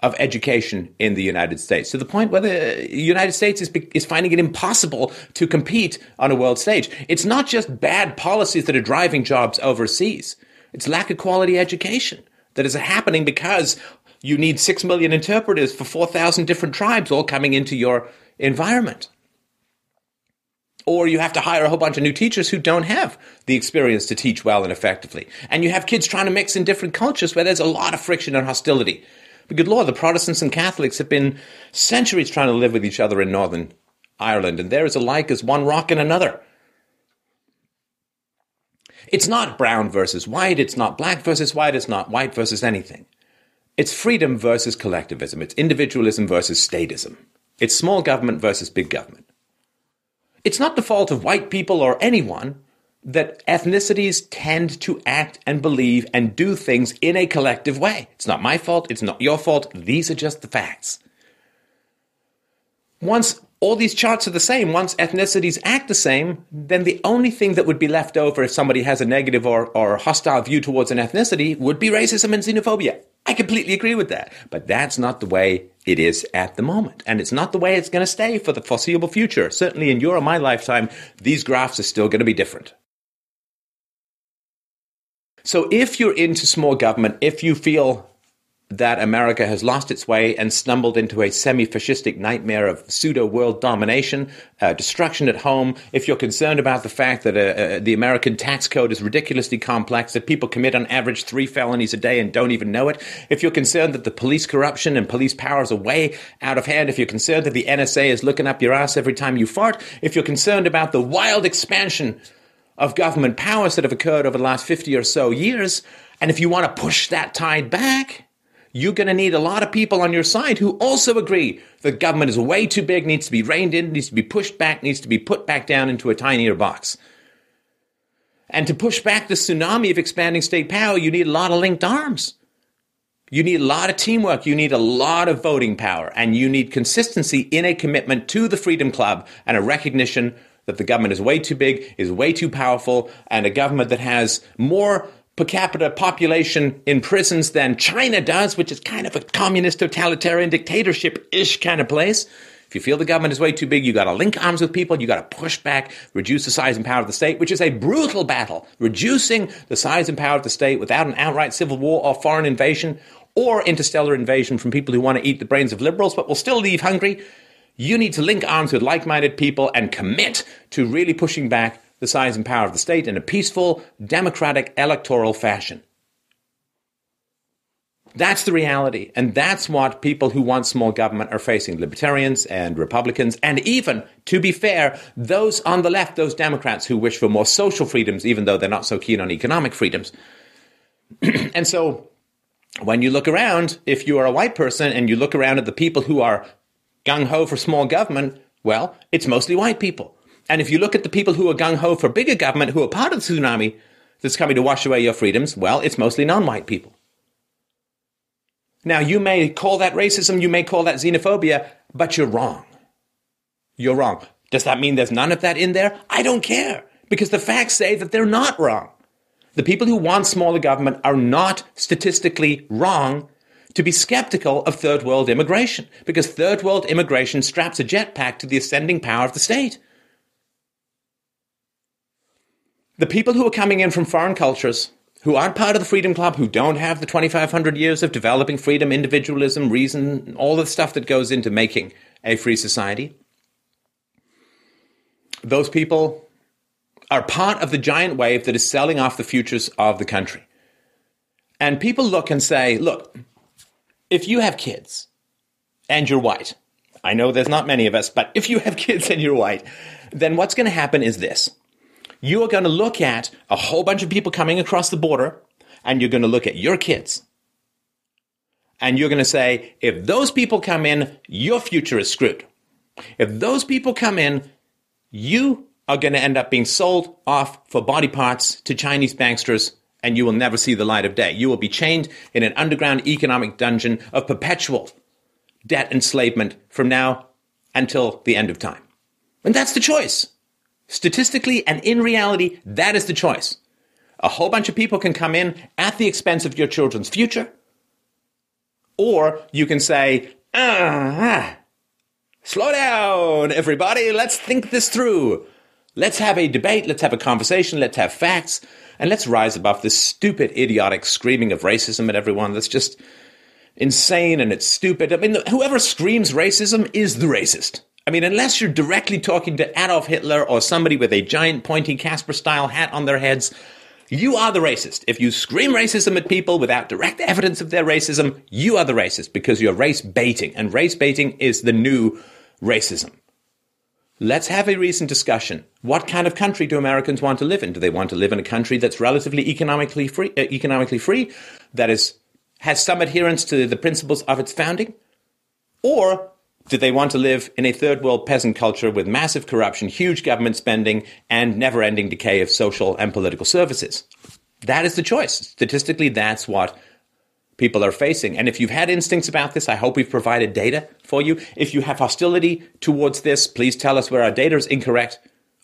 of education in the United States to the point where the United States is, is finding it impossible to compete on a world stage. It's not just bad policies that are driving jobs overseas. It's lack of quality education that is happening because you need 6 million interpreters for 4,000 different tribes all coming into your environment or you have to hire a whole bunch of new teachers who don't have the experience to teach well and effectively. And you have kids trying to mix in different cultures where there's a lot of friction and hostility. But good Lord, the Protestants and Catholics have been centuries trying to live with each other in Northern Ireland, and they're as alike as one rock and another. It's not brown versus white, it's not black versus white, it's not white versus anything. It's freedom versus collectivism, it's individualism versus statism. It's small government versus big government. It's not the fault of white people or anyone that ethnicities tend to act and believe and do things in a collective way. It's not my fault. It's not your fault. These are just the facts. Once all these charts are the same, once ethnicities act the same, then the only thing that would be left over if somebody has a negative or, or hostile view towards an ethnicity would be racism and xenophobia. I completely agree with that. But that's not the way it is at the moment. And it's not the way it's going to stay for the foreseeable future. Certainly in your or my lifetime, these graphs are still going to be different. So if you're into small government, if you feel that America has lost its way and stumbled into a semi fascistic nightmare of pseudo world domination, uh, destruction at home, if you're concerned about the fact that uh, uh, the American tax code is ridiculously complex, that people commit on average three felonies a day and don't even know it, if you're concerned that the police corruption and police powers are way out of hand, if you're concerned that the NSA is looking up your ass every time you fart, if you're concerned about the wild expansion of government powers that have occurred over the last 50 or so years, and if you want to push that tide back, you're going to need a lot of people on your side who also agree the government is way too big, needs to be reined in, needs to be pushed back, needs to be put back down into a tinier box. And to push back the tsunami of expanding state power, you need a lot of linked arms. You need a lot of teamwork. You need a lot of voting power. And you need consistency in a commitment to the Freedom Club and a recognition that the government is way too big, is way too powerful, and a government that has more per capita population in prisons than China does, which is kind of a communist totalitarian dictatorship ish kind of place. If you feel the government is way too big, you got to link arms with people, you got to push back, reduce the size and power of the state, which is a brutal battle. Reducing the size and power of the state without an outright civil war or foreign invasion or interstellar invasion from people who want to eat the brains of liberals but will still leave hungry. You need to link arms with like minded people and commit to really pushing back the size and power of the state in a peaceful, democratic, electoral fashion. That's the reality. And that's what people who want small government are facing libertarians and Republicans, and even, to be fair, those on the left, those Democrats who wish for more social freedoms, even though they're not so keen on economic freedoms. and so, when you look around, if you are a white person and you look around at the people who are gung ho for small government, well, it's mostly white people. And if you look at the people who are gung ho for bigger government, who are part of the tsunami that's coming to wash away your freedoms, well, it's mostly non white people. Now, you may call that racism, you may call that xenophobia, but you're wrong. You're wrong. Does that mean there's none of that in there? I don't care, because the facts say that they're not wrong. The people who want smaller government are not statistically wrong to be skeptical of third world immigration, because third world immigration straps a jetpack to the ascending power of the state. The people who are coming in from foreign cultures who aren't part of the Freedom Club, who don't have the 2,500 years of developing freedom, individualism, reason, all the stuff that goes into making a free society. Those people are part of the giant wave that is selling off the futures of the country. And people look and say, look, if you have kids and you're white, I know there's not many of us, but if you have kids and you're white, then what's going to happen is this you are going to look at a whole bunch of people coming across the border and you're going to look at your kids. And you're going to say, if those people come in, your future is screwed. If those people come in, you are going to end up being sold off for body parts to Chinese banksters and you will never see the light of day. You will be chained in an underground economic dungeon of perpetual debt enslavement from now until the end of time. And that's the choice. Statistically and in reality, that is the choice. A whole bunch of people can come in at the expense of your children's future, or you can say, ah, slow down, everybody, let's think this through. Let's have a debate, let's have a conversation, let's have facts, and let's rise above this stupid, idiotic screaming of racism at everyone that's just insane and it's stupid. I mean, whoever screams racism is the racist. I mean, unless you're directly talking to Adolf Hitler or somebody with a giant pointy Casper style hat on their heads, you are the racist. If you scream racism at people without direct evidence of their racism, you are the racist because you're race baiting. And race baiting is the new racism. Let's have a recent discussion. What kind of country do Americans want to live in? Do they want to live in a country that's relatively economically free, uh, economically free, that is has some adherence to the principles of its founding? Or do they want to live in a third world peasant culture with massive corruption, huge government spending, and never ending decay of social and political services? That is the choice. Statistically, that's what people are facing. And if you've had instincts about this, I hope we've provided data for you. If you have hostility towards this, please tell us where our data is incorrect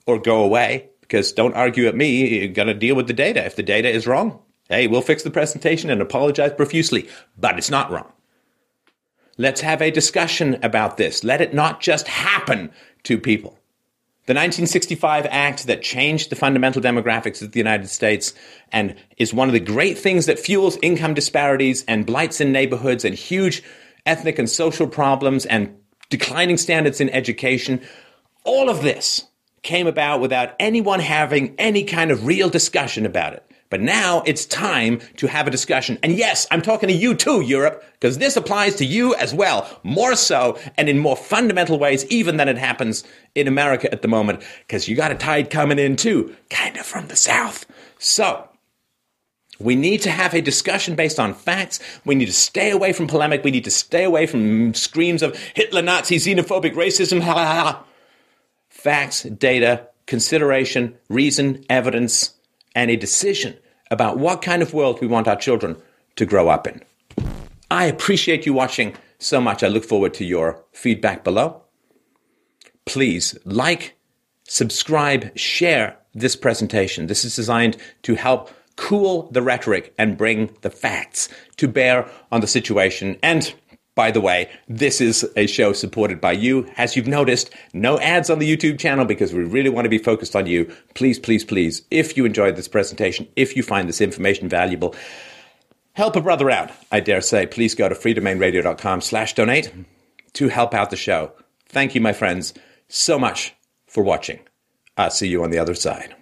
or go away because don't argue at me. You're going to deal with the data. If the data is wrong, hey, we'll fix the presentation and apologize profusely, but it's not wrong. Let's have a discussion about this. Let it not just happen to people. The 1965 Act that changed the fundamental demographics of the United States and is one of the great things that fuels income disparities and blights in neighborhoods and huge ethnic and social problems and declining standards in education. All of this came about without anyone having any kind of real discussion about it. But now it's time to have a discussion. And yes, I'm talking to you too, Europe, because this applies to you as well, more so and in more fundamental ways, even than it happens in America at the moment, because you got a tide coming in too, kind of from the South. So, we need to have a discussion based on facts. We need to stay away from polemic. We need to stay away from screams of Hitler, Nazi, xenophobic racism. Facts, data, consideration, reason, evidence, and a decision about what kind of world we want our children to grow up in. I appreciate you watching so much. I look forward to your feedback below. Please like, subscribe, share this presentation. This is designed to help cool the rhetoric and bring the facts to bear on the situation and by the way, this is a show supported by you. As you've noticed, no ads on the YouTube channel because we really want to be focused on you. Please, please, please, if you enjoyed this presentation, if you find this information valuable, help a brother out, I dare say. Please go to freedomainradio.com slash donate to help out the show. Thank you, my friends, so much for watching. I'll see you on the other side.